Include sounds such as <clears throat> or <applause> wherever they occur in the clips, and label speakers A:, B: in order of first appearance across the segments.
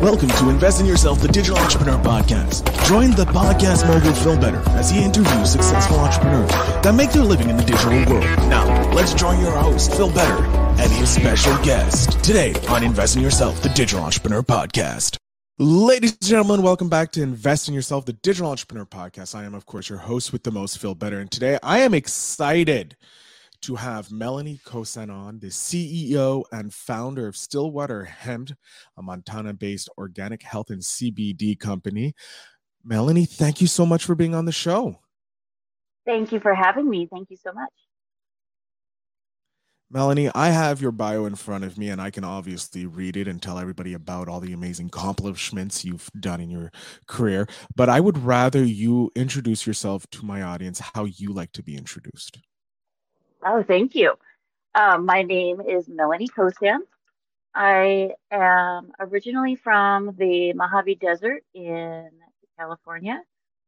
A: Welcome to Invest in Yourself, the Digital Entrepreneur Podcast. Join the podcast mogul Phil Better as he interviews successful entrepreneurs that make their living in the digital world. Now, let's join your host, Phil Better, and his special guest today on Invest in Yourself, the Digital Entrepreneur Podcast. Ladies and gentlemen, welcome back to Invest in Yourself, the Digital Entrepreneur Podcast. I am, of course, your host with the most, Phil Better. And today I am excited to have Melanie Kossan on, the CEO and founder of Stillwater Hemp, a Montana based organic health and CBD company. Melanie, thank you so much for being on the show.
B: Thank you for having me. Thank you so much.
A: Melanie, I have your bio in front of me, and I can obviously read it and tell everybody about all the amazing accomplishments you've done in your career. But I would rather you introduce yourself to my audience how you like to be introduced.
B: Oh, thank you. Um, my name is Melanie Kossan. I am originally from the Mojave Desert in California.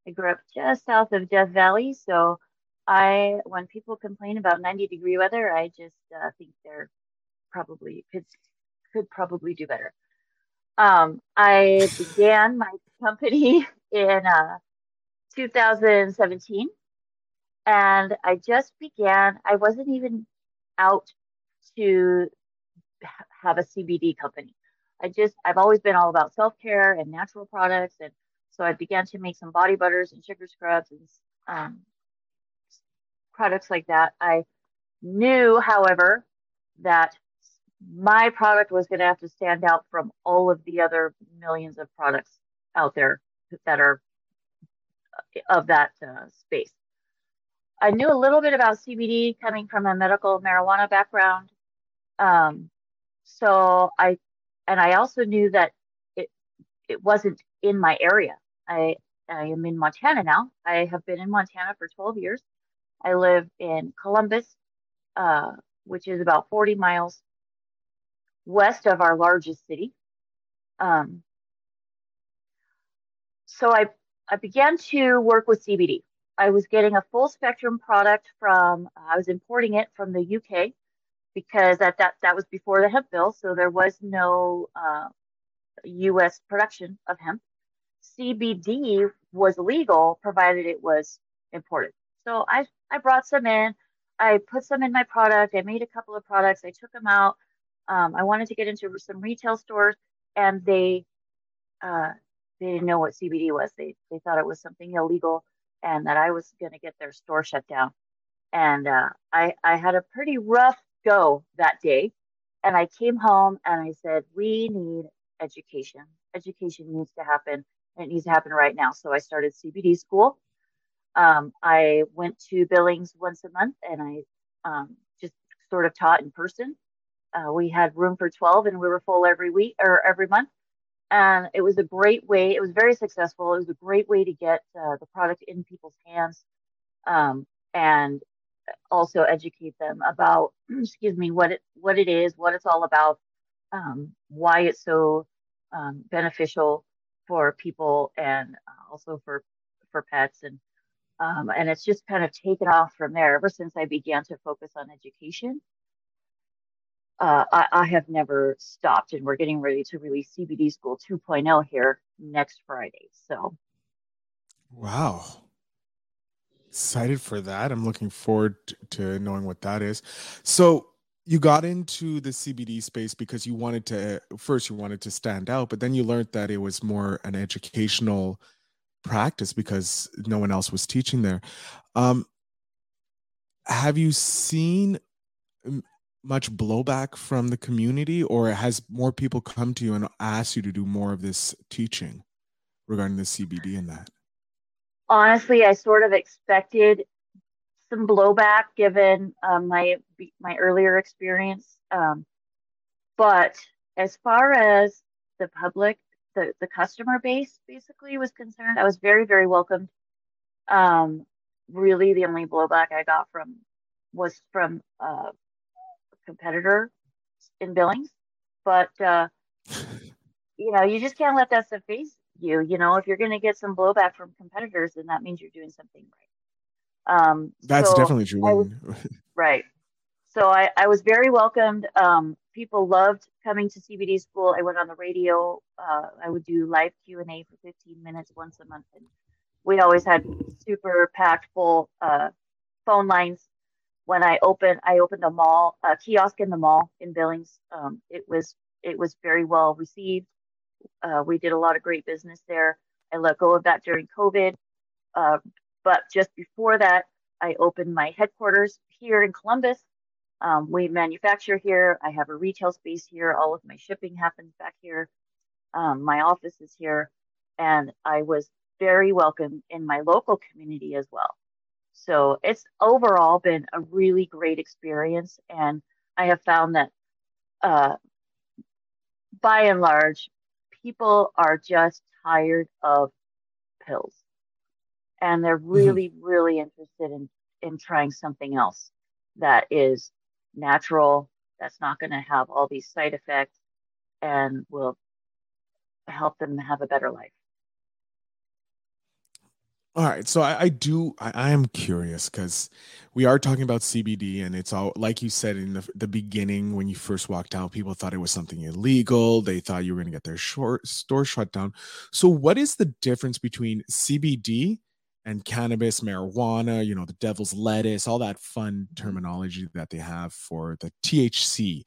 B: I grew up just south of Death Valley, so I when people complain about 90 degree weather, I just uh, think they're probably could could probably do better. Um, I began my company <laughs> in uh, 2017 and I just began. I wasn't even out to have a CBD company. I just I've always been all about self care and natural products, and so I began to make some body butters and sugar scrubs and um, products like that. I knew, however, that my product was going to have to stand out from all of the other millions of products out there that are of that uh, space. I knew a little bit about CBD coming from a medical marijuana background. Um, so I, and I also knew that it, it wasn't in my area. I, I am in Montana now. I have been in Montana for 12 years. I live in Columbus, uh, which is about 40 miles west of our largest city. Um, so I, I began to work with CBD. I was getting a full spectrum product from, I was importing it from the UK because that, that, that was before the hemp bill. So there was no uh, US production of hemp. CBD was legal provided it was imported. So I, I brought some in. I put some in my product. I made a couple of products. I took them out. Um, I wanted to get into some retail stores, and they uh, they didn't know what CBD was. They they thought it was something illegal and that I was going to get their store shut down. And uh, I, I had a pretty rough go that day. And I came home and I said, We need education. Education needs to happen. And it needs to happen right now. So I started CBD school. Um, I went to Billings once a month and I um, just sort of taught in person. Uh, we had room for 12 and we were full every week or every month and it was a great way it was very successful. It was a great way to get uh, the product in people's hands um, and also educate them about <clears throat> excuse me what it what it is what it's all about um, why it's so um, beneficial for people and also for for pets. And um, and it's just kind of taken off from there ever since i began to focus on education uh, I, I, have never stopped, and we're getting ready to release CBD School 2.0 here next Friday. So,
A: wow, excited for that. I'm looking forward to knowing what that is. So, you got into the CBD space because you wanted to first you wanted to stand out, but then you learned that it was more an educational practice because no one else was teaching there. Um, have you seen much blowback from the community or has more people come to you and ask you to do more of this teaching regarding the CBD and that?
B: Honestly, I sort of expected some blowback given um, my my earlier experience. Um, but as far as the public, the, the customer base basically was concerned, I was very, very welcomed. Um, really, the only blowback I got from was from uh, competitor in Billings, but uh, <laughs> you know, you just can't let that stuff phase you. You know, if you're going to get some blowback from competitors, then that means you're doing something right. Um,
A: That's so definitely true.
B: Was, <laughs> right. So I, I was very welcomed. Um, people loved coming to CBD school. I went on the radio. Uh, I would do live Q and A for 15 minutes once a month, and we always had super packed full uh, phone lines. When I opened, I opened a mall, a kiosk in the mall in Billings. Um, it was it was very well received. Uh, we did a lot of great business there. I let go of that during COVID, uh, but just before that, I opened my headquarters here in Columbus. Um, we manufacture here. I have a retail space here. All of my shipping happens back here. Um, my office is here, and I was very welcome in my local community as well. So it's overall been a really great experience, and I have found that uh, by and large, people are just tired of pills and they're mm-hmm. really, mm-hmm. really interested in, in trying something else that is natural, that's not going to have all these side effects, and will help them have a better life.
C: All right, so I, I do. I, I, am curious because we are talking about CBD, and it's all like you said in the, the beginning when you first walked out. People thought it was something illegal. They thought you were going to get their short, store shut down. So, what is the difference between CBD and cannabis, marijuana, you know, the devil's lettuce, all that fun mm-hmm. terminology that they have for the THC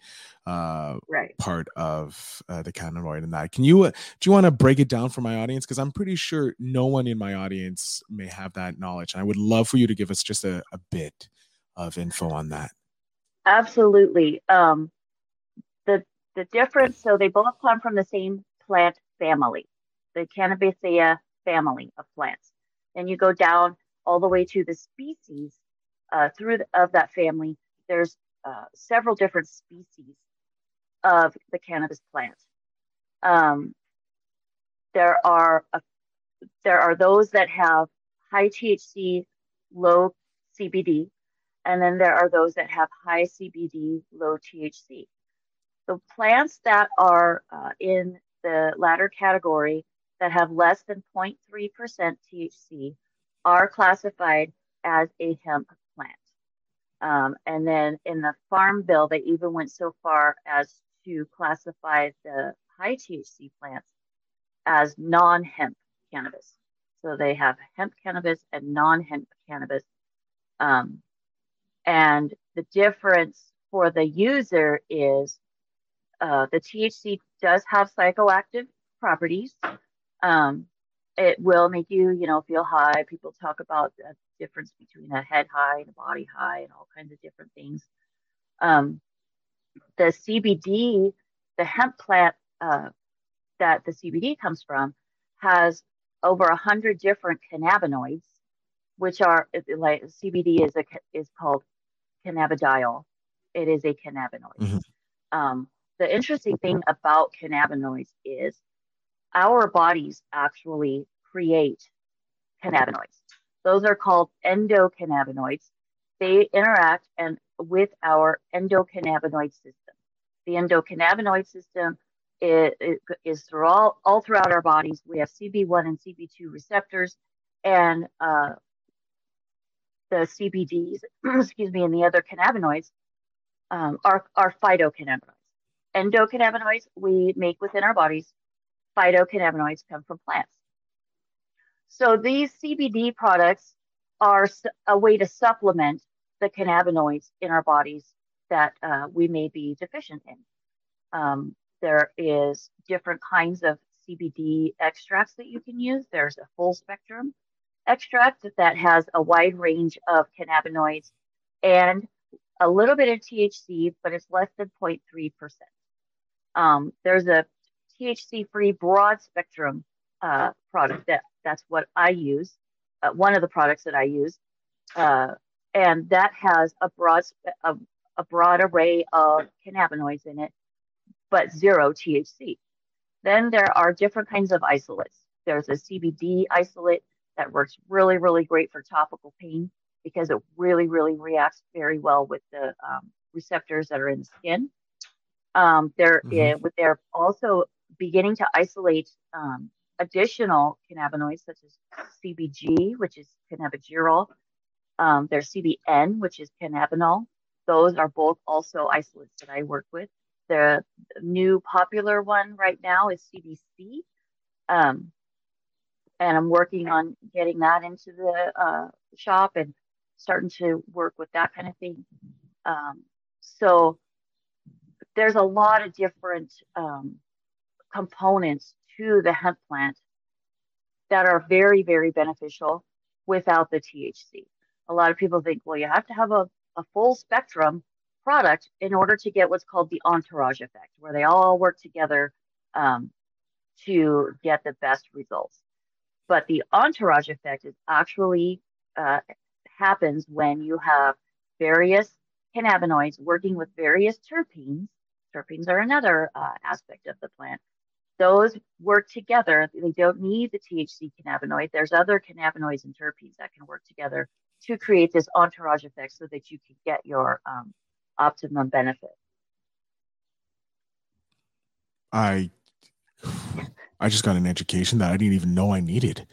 C: uh,
B: right.
C: part of uh, the cannabinoid and that. Can you, uh, do you want to break it down for my audience? Because I'm pretty sure no one in my audience may have that knowledge. And I would love for you to give us just a, a bit of info on that.
B: Absolutely. Um, the, the difference, so they both come from the same plant family, the Cannabisaceae family of plants and you go down all the way to the species uh, through the, of that family. There's uh, several different species of the cannabis plant. Um, there are a, there are those that have high THC, low CBD, and then there are those that have high CBD, low THC. The plants that are uh, in the latter category that have less than 0.3% THC are classified as a hemp plant. Um, and then in the Farm Bill, they even went so far as to classify the high THC plants as non hemp cannabis. So they have hemp cannabis and non hemp cannabis. Um, and the difference for the user is uh, the THC does have psychoactive properties. Um, it will make you, you know, feel high. People talk about the difference between a head high and a body high and all kinds of different things. Um, the CBD, the hemp plant uh, that the CBD comes from, has over a hundred different cannabinoids, which are like CBD is a is called cannabidiol. It is a cannabinoid. Mm-hmm. Um, the interesting thing about cannabinoids is our bodies actually create cannabinoids. Those are called endocannabinoids. They interact and with our endocannabinoid system. The endocannabinoid system is, is through all, all throughout our bodies. We have CB1 and CB2 receptors, and uh, the CBDs, <clears throat> excuse me, and the other cannabinoids um, are, are phytocannabinoids. Endocannabinoids we make within our bodies phytocannabinoids come from plants. So these CBD products are a way to supplement the cannabinoids in our bodies that uh, we may be deficient in. Um, there is different kinds of CBD extracts that you can use. There's a full spectrum extract that has a wide range of cannabinoids and a little bit of THC, but it's less than 0.3%. Um, there's a THC free broad spectrum uh, product. That that's what I use. Uh, one of the products that I use, uh, and that has a broad a, a broad array of cannabinoids in it, but zero THC. Then there are different kinds of isolates. There's a CBD isolate that works really, really great for topical pain because it really, really reacts very well with the um, receptors that are in the skin. Um, there, mm-hmm. they're also beginning to isolate um, additional cannabinoids such as CBG, which is cannabigerol. Um, there's CBN, which is cannabinol. Those are both also isolates that I work with. the new popular one right now is CBC. Um, and I'm working on getting that into the uh, shop and starting to work with that kind of thing. Um, so there's a lot of different um, components to the hemp plant that are very, very beneficial without the THC. A lot of people think, well, you have to have a, a full spectrum product in order to get what's called the entourage effect, where they all work together um, to get the best results. But the entourage effect is actually uh, happens when you have various cannabinoids working with various terpenes. Terpenes are another uh, aspect of the plant. Those work together. They don't need the THC cannabinoid. There's other cannabinoids and terpenes that can work together to create this entourage effect so that you can get your um, optimum benefit.
A: I I just got an education that I didn't even know I needed.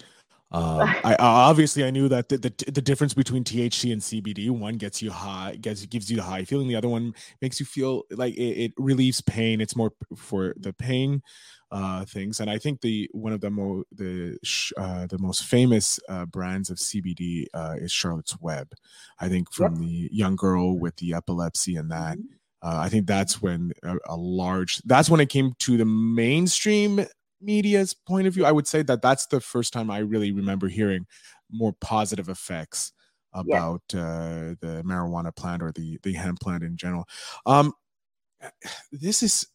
A: Um, <laughs> I obviously I knew that the, the, the difference between THC and CBD, one gets you high, gets gives you the high feeling. The other one makes you feel like it, it relieves pain. It's more for the pain uh, things. And I think the one of the mo the uh, the most famous uh, brands of CBD uh, is Charlotte's Web. I think from yep. the young girl with the epilepsy and that. Mm-hmm. Uh, I think that's when a, a, large. That's when it came to the mainstream media's point of view, I would say that that's the first time I really remember hearing more positive effects about yeah. uh, the marijuana plant or the the hemp plant in general. Um, <sighs> this is.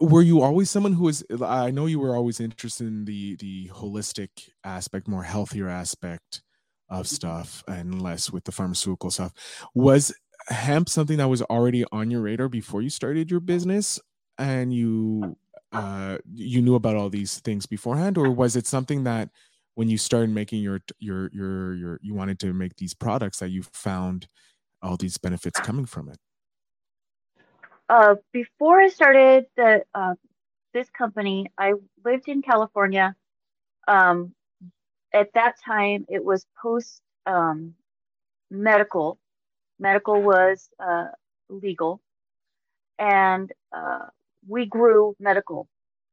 A: Were you always someone who was? I know you were always interested in the the holistic aspect, more healthier aspect of mm-hmm. stuff, and less with the pharmaceutical stuff. Was hemp something that was already on your radar before you started your business, and you uh, you knew about all these things beforehand, or was it something that when you started making your your your your you wanted to make these products that you found all these benefits coming from it?
B: Uh, before I started the uh, this company, I lived in California. Um, at that time, it was post um, medical. Medical was uh, legal, and uh, we grew medical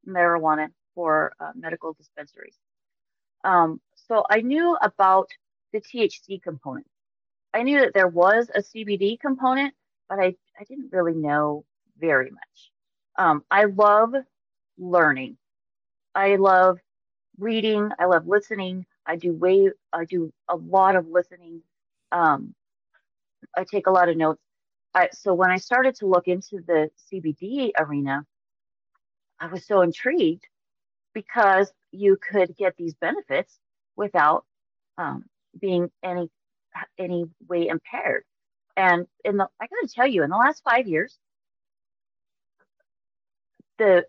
B: marijuana for uh, medical dispensaries. Um, so I knew about the THC component. I knew that there was a CBD component, but I, I didn't really know very much. Um, I love learning. I love reading. I love listening. I do way I do a lot of listening. Um, I take a lot of notes. I, so when I started to look into the CBD arena, I was so intrigued because you could get these benefits without um, being any any way impaired. And in the, I got to tell you, in the last five years, the,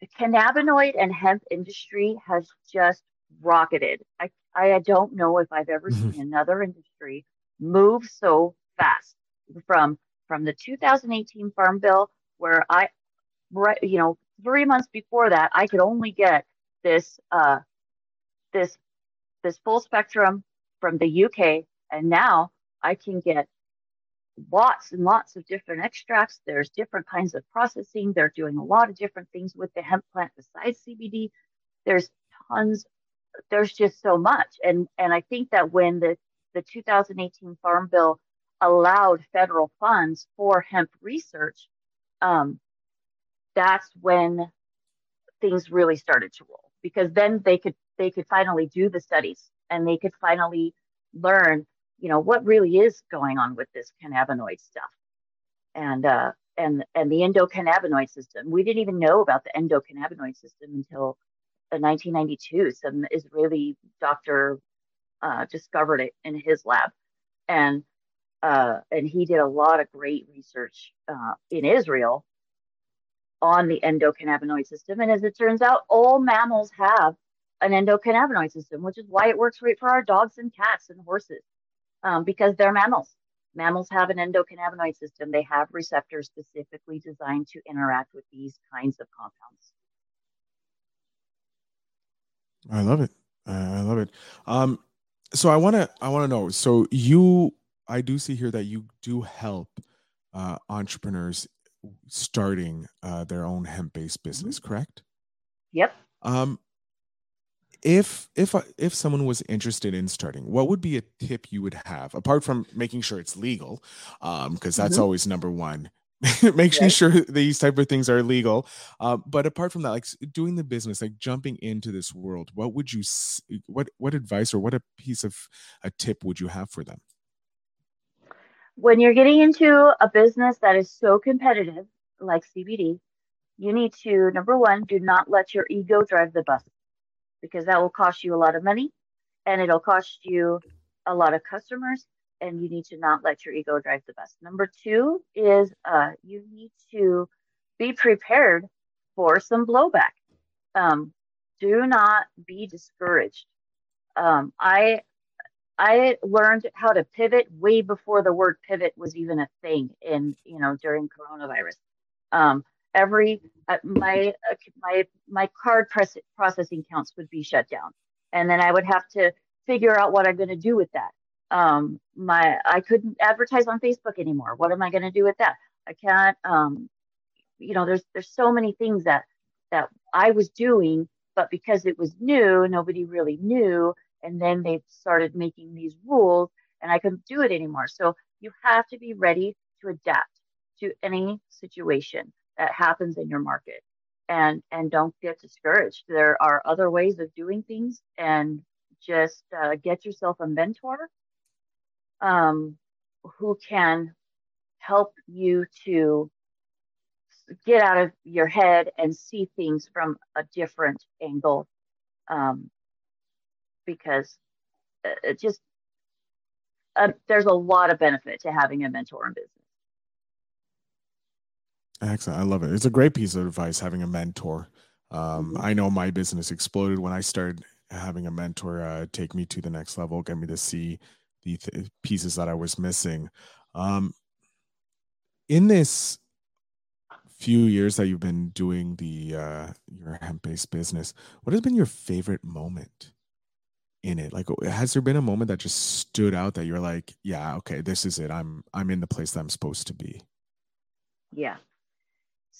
B: the cannabinoid and hemp industry has just rocketed. I I don't know if I've ever mm-hmm. seen another industry move so fast from from the 2018 Farm Bill, where I, right, you know, three months before that, I could only get this uh, this this full spectrum from the UK, and now I can get lots and lots of different extracts. There's different kinds of processing. They're doing a lot of different things with the hemp plant besides CBD. There's tons. There's just so much, and and I think that when the the 2018 Farm Bill allowed federal funds for hemp research, um, that's when things really started to roll because then they could they could finally do the studies and they could finally learn you know what really is going on with this cannabinoid stuff? And uh and and the endocannabinoid system we didn't even know about the endocannabinoid system until 1992 some israeli doctor uh, discovered it in his lab. And uh, and he did a lot of great research uh, in israel on the endocannabinoid system. And as it turns out, all mammals have an endocannabinoid system, which is why it works great for our dogs and cats and horses, um, because they're mammals. Mammals have an endocannabinoid system. They have receptors specifically designed to interact with these kinds of compounds.
A: I love it. I love it. Um, so I want to I want to know. So you, I do see here that you do help uh, entrepreneurs starting uh, their own hemp based
B: Mm-hmm.
A: business, correct?
B: Yep.
A: Um, if if uh, if someone was interested in starting, what would be a tip you would have apart from making sure it's legal, um, because that's
B: Mhm.
A: always number one. <laughs> making sure these type of things are legal. Uh, but apart from that, like doing the business, like jumping into this world, what would you what what advice or what a piece of a tip would you have for them?
B: When you're getting into a business that is so competitive, like CBD, you need to, number one, do not let your ego drive the bus because that will cost you a lot of money and it'll cost you a lot of customers and you need to not let your ego drive the bus. Number two is uh, you need to be prepared for some blowback. Um, do not be discouraged. Um, I I learned how to pivot way before the word pivot was even a thing in you know during coronavirus. Um, every uh, my uh, my my card press, processing counts would be shut down, and then I would have to figure out what I'm going to do with that. Um, my I couldn't advertise on Facebook anymore. What am I going to do with that? I can't. Um, you know, there's there's so many things that that I was doing, but because it was new, nobody really knew. And then they started making these rules, and I couldn't do it anymore. So you have to be ready to adapt to any situation that happens in your market, and and don't get discouraged. There are other ways of doing things, and just uh, get yourself a mentor um, who can help you to get out of your head and see things from a different angle um, because uh, it just uh, there's a lot of benefit to having a mentor in business
A: Excellent. I love it. It's a great piece of advice having a mentor. Um,
B: Mhm.
A: I know my business exploded when I started having a mentor uh, take me to the next level, get me to see the th- pieces that I was missing. Um, in this few years that you've been doing the uh, your hemp based business, what has been your favorite moment in it? Like, has there been a moment that just stood out that you're like, yeah, okay, this is it. I'm I'm in the place that I'm supposed to be.
B: yeah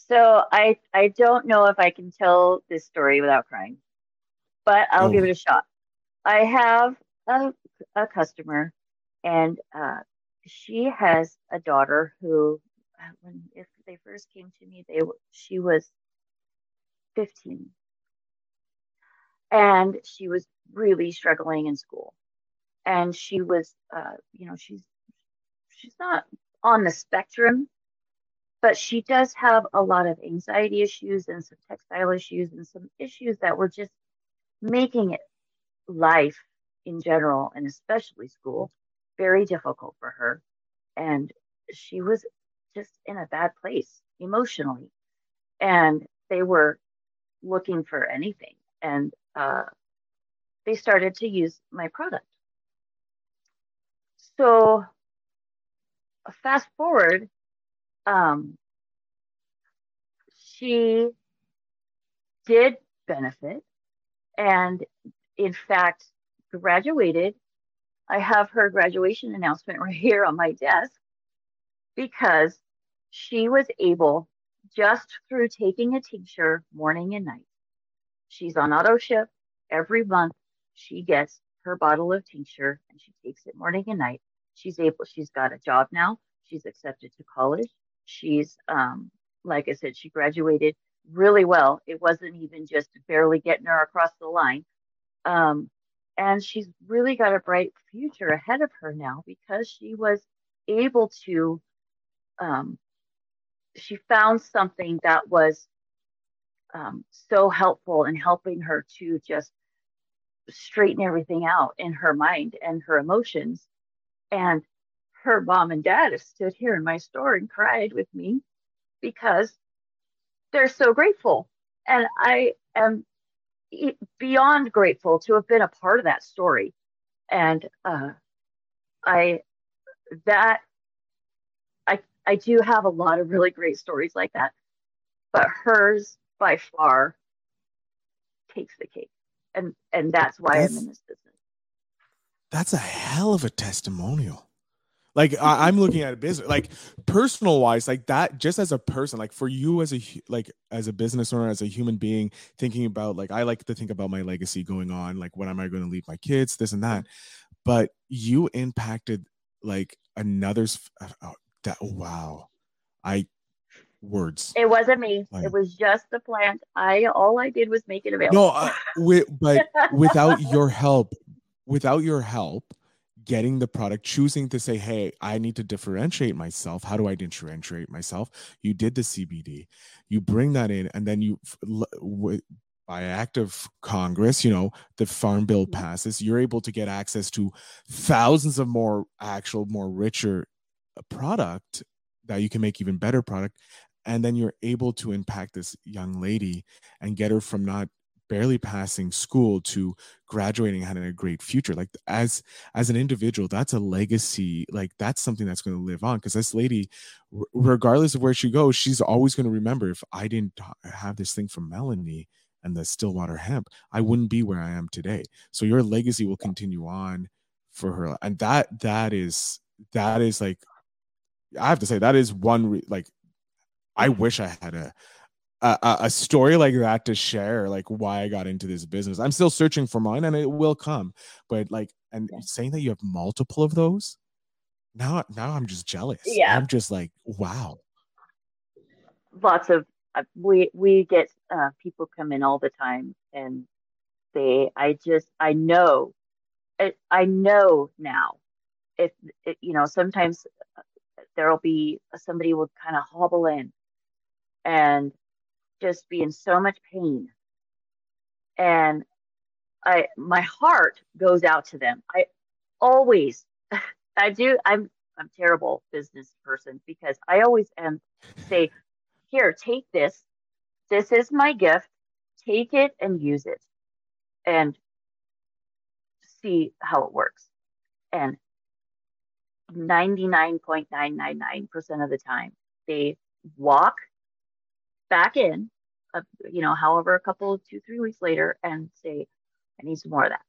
B: so i i don't know if i can tell this story without crying but i'll
A: Oh.
B: give it a shot. I have a, a customer and uh, she has a daughter who uh, when if they first came to me they she was 15 and she was really struggling in school. And she was uh, you know she's she's not on the spectrum but she does have a lot of anxiety issues and some textile issues and some issues that were just making it life in general and especially school very difficult for her. And she was just in a bad place emotionally. And they were looking for anything. And uh, they started to use my product. So fast forward um, she did benefit and in fact graduated. I have her graduation announcement <laughs> right here on my desk because she was able just through taking a tincture morning and night she's on auto ship every month she gets her bottle of tincture and she takes it morning and night. She's able she's got a job now she's accepted to college she's um like i said she graduated really well it wasn't even just barely getting her across the line um and she's really got a bright future ahead of her now because she was able to um she found something that was um, so helpful in helping her to just straighten everything out in her mind and her emotions. And her mom and dad have stood here in my store and cried with me because they're so grateful. And I am beyond grateful to have been a part of that story. And uh, I, that, I, I do have a lot of really great stories like that, but hers by far takes the cake. And, and that's why I'm in this business.
A: That's a hell of a testimonial. Like I, am looking at a business, like personal wise, like that. Just as a person, like for you as a like as a business owner, as a human being, thinking about like I like to think about my legacy going on. Like what am I going to leave my kids? This and that. But you impacted like another's. Uh, oh, that wow, I words.
B: It wasn't me. Like, it was just the plant. I all I did was make it available.
A: No, uh, with, but <laughs> without your help, without your help, getting the product, choosing to say, "Hey, I need to differentiate myself. How do I differentiate myself?" You did the CBD. You bring that in, and then you. by act of Congress, you know, the Farm Bill mm-hmm. passes, you're able to get access to thousands of more actual, more richer uh, product that you can make even better product and then you're able to impact this young lady and get her from not barely passing school to graduating having a great future. Like as as an individual that's a legacy like that's something that's going to live on because this lady regardless of where she goes she's always going to remember if i didn't have this thing from melanie and the stillwater hemp i wouldn't be where i am today. So your legacy will continue on for her and that that is that is like i have to say that is one re- like I wish I had a, a a story like that to share, like why I got into this business. I'm still searching for mine, and it will come. But like, and saying that you have multiple of those, now now I'm just jealous.
B: Yeah,
A: I'm just like, wow.
B: Lots of uh, we we get uh, people come in all the time, and they I just I know, I, I know now. If it, you know, sometimes uh, there'll be somebody will kind of hobble in and just be in so much pain. And I my heart goes out to them. I always <laughs> I do I'm I'm terrible business person because I always am say, here, take this. This is my gift. Take it and use it and see how it works. And 99.999% of the time, they walk back in, uh, you know, however, a couple, two, three weeks later and say, I need some more of that.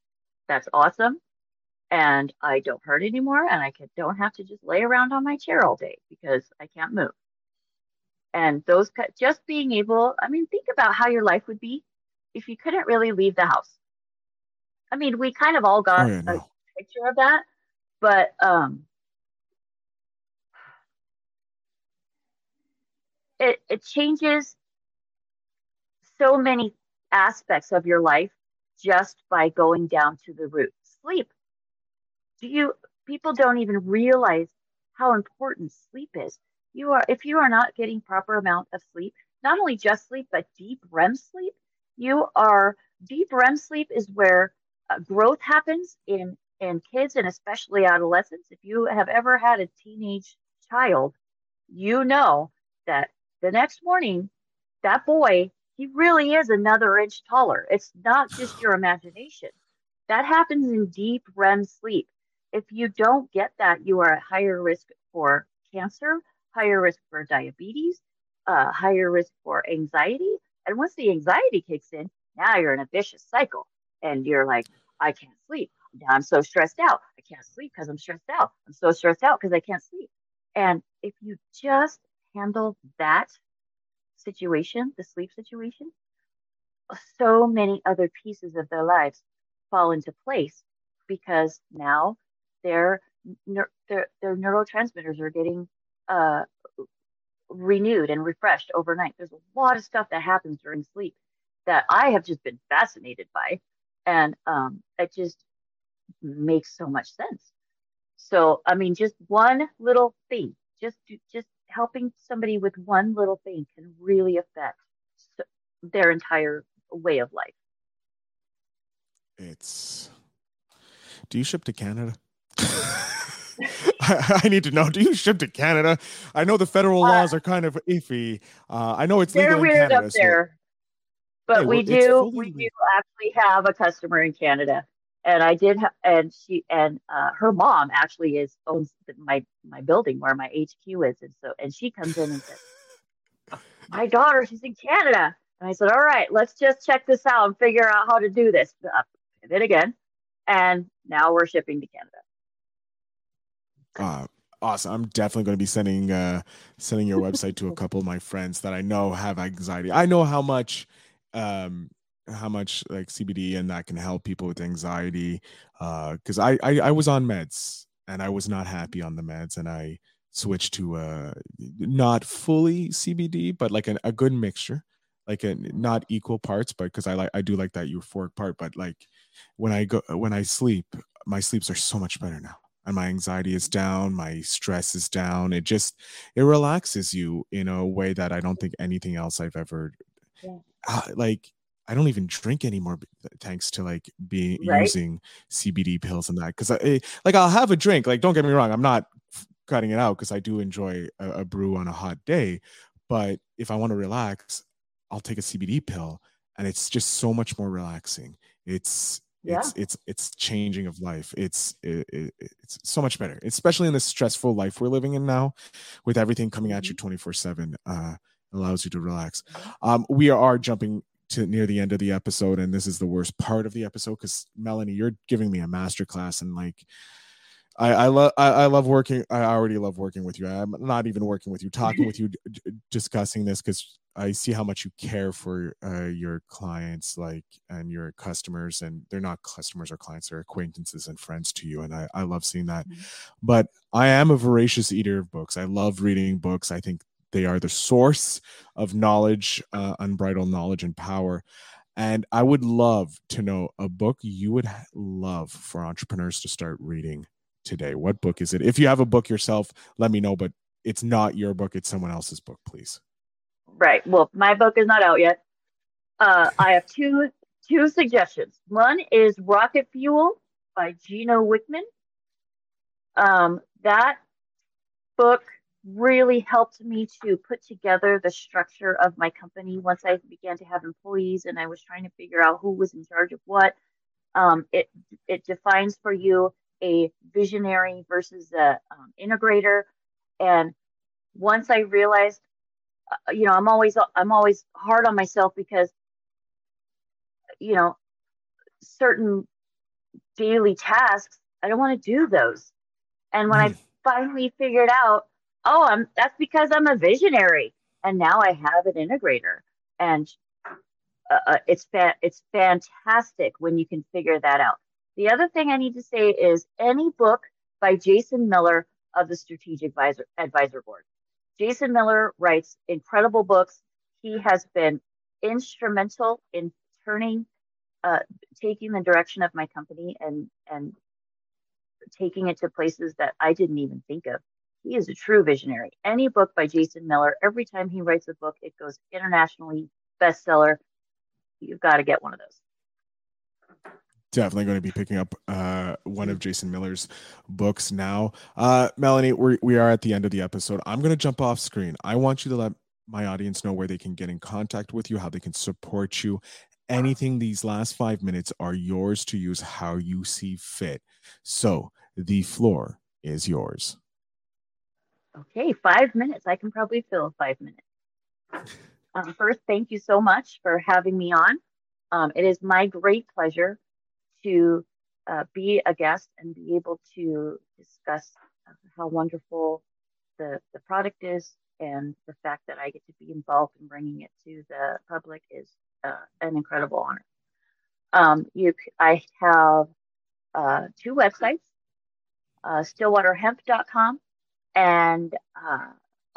B: That's awesome. And I don't hurt anymore. And I can, don't have to just lay around on my chair all day because I can't move. And those, just being able, I mean, think about how your life would be if you couldn't really leave the house. I mean, we kind of all got oh, yeah, no. a picture of that, but um, it, it changes so many aspects of your life just by going down to the root. Sleep. Do you people don't even realize how important sleep is. You are if you are not getting proper amount of sleep not only just sleep but deep rem sleep you are deep rem sleep is where uh, growth happens in in kids and especially adolescents. If you have ever had a teenage child you know that the next morning, that boy, he really is another inch taller. It's not just your <sighs> imagination. That happens in deep REM sleep. If you don't get that, you are at higher risk for cancer, higher risk for diabetes, uh, higher risk for anxiety. And once the anxiety kicks in, now you're in a vicious cycle and you're like, I can't sleep. Now I'm so stressed out. I can't sleep because I'm stressed out. I'm so stressed out because I can't sleep. And if you just handle that situation, the sleep situation, so many other pieces of their lives fall into place because now their their, their neurotransmitters are getting uh, renewed and refreshed overnight. There's a lot of stuff that happens during sleep that I have just been fascinated by, and um, it just makes so much sense. So I mean, just one little thing, just just helping somebody with one little thing can really affect their entire way of life.
A: It's. Do you ship to Canada? <laughs> I, I, need to know. Do you ship to Canada? I know the federal uh, laws are kind of iffy. Uh, I know it's
B: they're
A: legal
B: weird
A: Canada,
B: up there, so, but we do we do actually have a customer in Canada and I did, ha- and she and uh, her mom actually is owns my my building where my HQ is, and so and she comes in and says, <laughs> "My daughter, she's in Canada," and I said, "All right, let's just check this out and figure out how to do this." Uh, pivot again, and now we're shipping to Canada.
A: Uh, Awesome. I'm definitely going to be sending uh sending your website to a couple of my friends that I know have anxiety. I know how much um how much like CBD and that can help people with anxiety. Uh because I, I I was on meds and I was not happy on the meds and I switched to uh not fully CBD, but like an, a good mixture. Like a not equal parts, but because I like I do like that euphoric part, but like when I go when I sleep, my sleeps are so much better now and my anxiety is down my stress is down it just it relaxes you in a way that i don't think anything else i've ever yeah. uh, like i don't even drink anymore thanks to like being right? using cbd pills and that because i eh, like i'll have a drink like don't get me wrong i'm not cutting it out because i do enjoy a, a brew on a hot day but if i want to relax i'll take a cbd pill and it's just so much more relaxing it's yeah. it's it's it's changing of life it's it, it, it's so much better especially in the stressful life we're living in now with everything coming at you mm-hmm. 24 7 uh allows you to relax mm-hmm. um we are jumping to near the end of the episode and this is the worst part of the episode because melanie you're giving me a master class and like I, I love I, I, love working. I already love working with you. I'm not even working with you, talking with <laughs> you, d- discussing this because I see how much you care for uh, your clients, like and your customers, and they're not customers or clients; they're acquaintances and friends to you. And I, I love seeing that. Mm-hmm. But I am a voracious eater of books. I love reading books. I think they are the source of knowledge, uh, unbridled knowledge and power. And I would love to know a book you would love for entrepreneurs to start reading today. What book is it? If you have a book yourself, let me know. But it's not your book; it's someone else's book, please.
B: Right. Well, my book is not out yet. Uh, I have two two suggestions. One is Rocket Fuel by Gino Wickman. Um, that book really helped me to put together the structure of my company once I began to have employees and I was trying to figure out who was in charge of what. Um, it it defines for you a visionary versus a um, integrator, and once I realized uh, you know i'm always i'm always hard on myself because you know certain daily tasks i don't want to do those and when mm. i finally figured out oh i'm that's because i'm a visionary and now i have an integrator and uh, uh it's fa- it's fantastic when you can figure that out the other thing i need to say is any book by jason miller of the strategic advisor advisor board Jason Miller writes incredible books. He has been instrumental in turning, uh, taking the direction of my company and and taking it to places that I didn't even think of. He is a true visionary. Any book by Jason Miller, every time he writes a book, it goes internationally bestseller. You've got to get one of those
A: definitely going to be picking up uh, one of Jason Miller's books now. Uh, Melanie, we're, we are at the end of the episode. I'm going to jump off screen. I want you to let my audience know where they can get in contact with you, how they can support you. Anything these last five minutes are yours to use how you see fit. So the floor is yours.
B: Okay, five minutes. I can probably fill five minutes. Um, first, thank you so much for having me on. Um, it is my great pleasure to uh, be a guest and be able to discuss how wonderful the, the product is and the fact that I get to be involved in bringing it to the public is uh, an incredible honor. Um, you, I have uh, two websites, uh, stillwaterhemp.com and uh,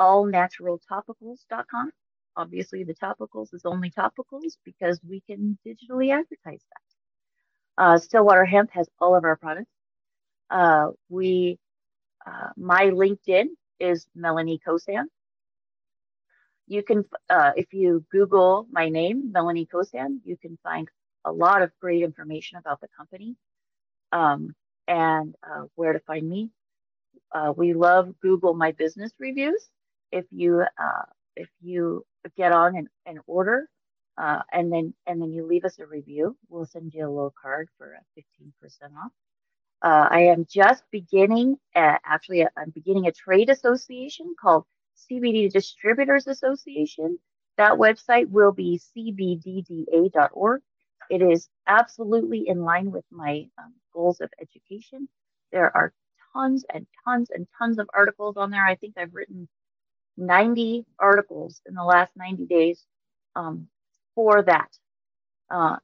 B: allnaturaltopicals.com. Obviously, the topicals is only topicals because we can digitally advertise that. Uh, Stillwater Hemp has all of our products. Uh, we, uh, my LinkedIn is Melanie Kossan. You can, uh, if you Google my name, Melanie Kossan, you can find a lot of great information about the company um, and uh, where to find me. Uh, we love Google My Business reviews. If you if you get on and, and order uh, and then and then you leave us a review. We'll send you a little card for a 15% off. Uh, I am just beginning, at, actually, I'm beginning a trade association called CBD Distributors Association. That website will be cbdda.org. It is absolutely in line with my um, goals of education. There are tons and tons and tons of articles on there. I think I've written 90 articles in the last 90 days um, for that. Uh,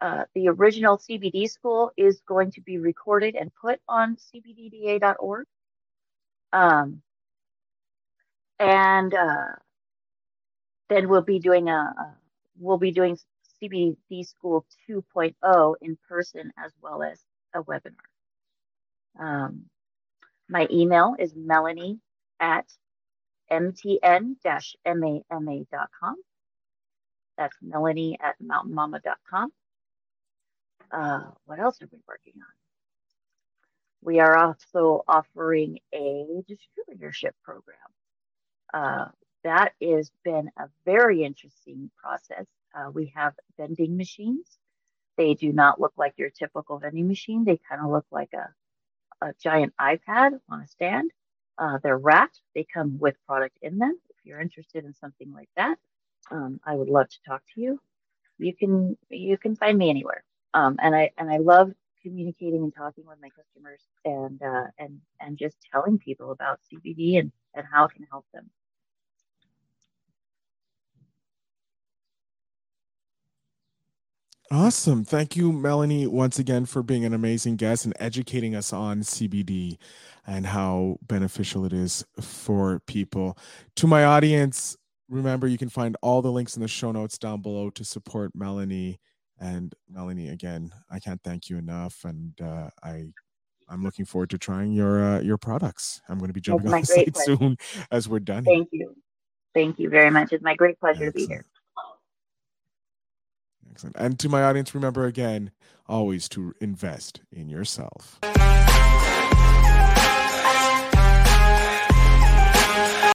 B: uh, the original CBD school is going to be recorded and put on cbdda.org. Um, and uh, then we'll be doing a, a we'll be doing CBD School 2.0 in person as well as a webinar. Um, my email is melanie at mtn-mama.com. That's melanie at mountainmama.com. Uh, what else are we working on? We are also offering a distributorship program. Uh, that has been a very interesting process. Uh, we have vending machines. They do not look like your typical vending machine. They kind of look like a, a giant iPad on a stand. Uh, they're wrapped. They come with product in them. If you're interested in something like that, um, I would love to talk to you. You can you can find me anywhere. Um, and I and I love communicating and talking with my customers and uh, and and just telling people about CBD and and how it can help them.
A: Awesome. Thank you, Melanie, once again for being an amazing guest and educating us on CBD and how beneficial it is for people. To my audience, remember you can find all the links in the show notes down below to support Melanie. And Melanie, again, I can't thank you enough. And uh, I I'm looking forward to trying your uh, your products. I'm going to be jumping on the <laughs> site pleasure. soon as we're done.
B: Thank here. you. Thank you very much. It's my great pleasure Excellent. to be here.
A: Excellent. And to my audience, remember again, always to invest in yourself.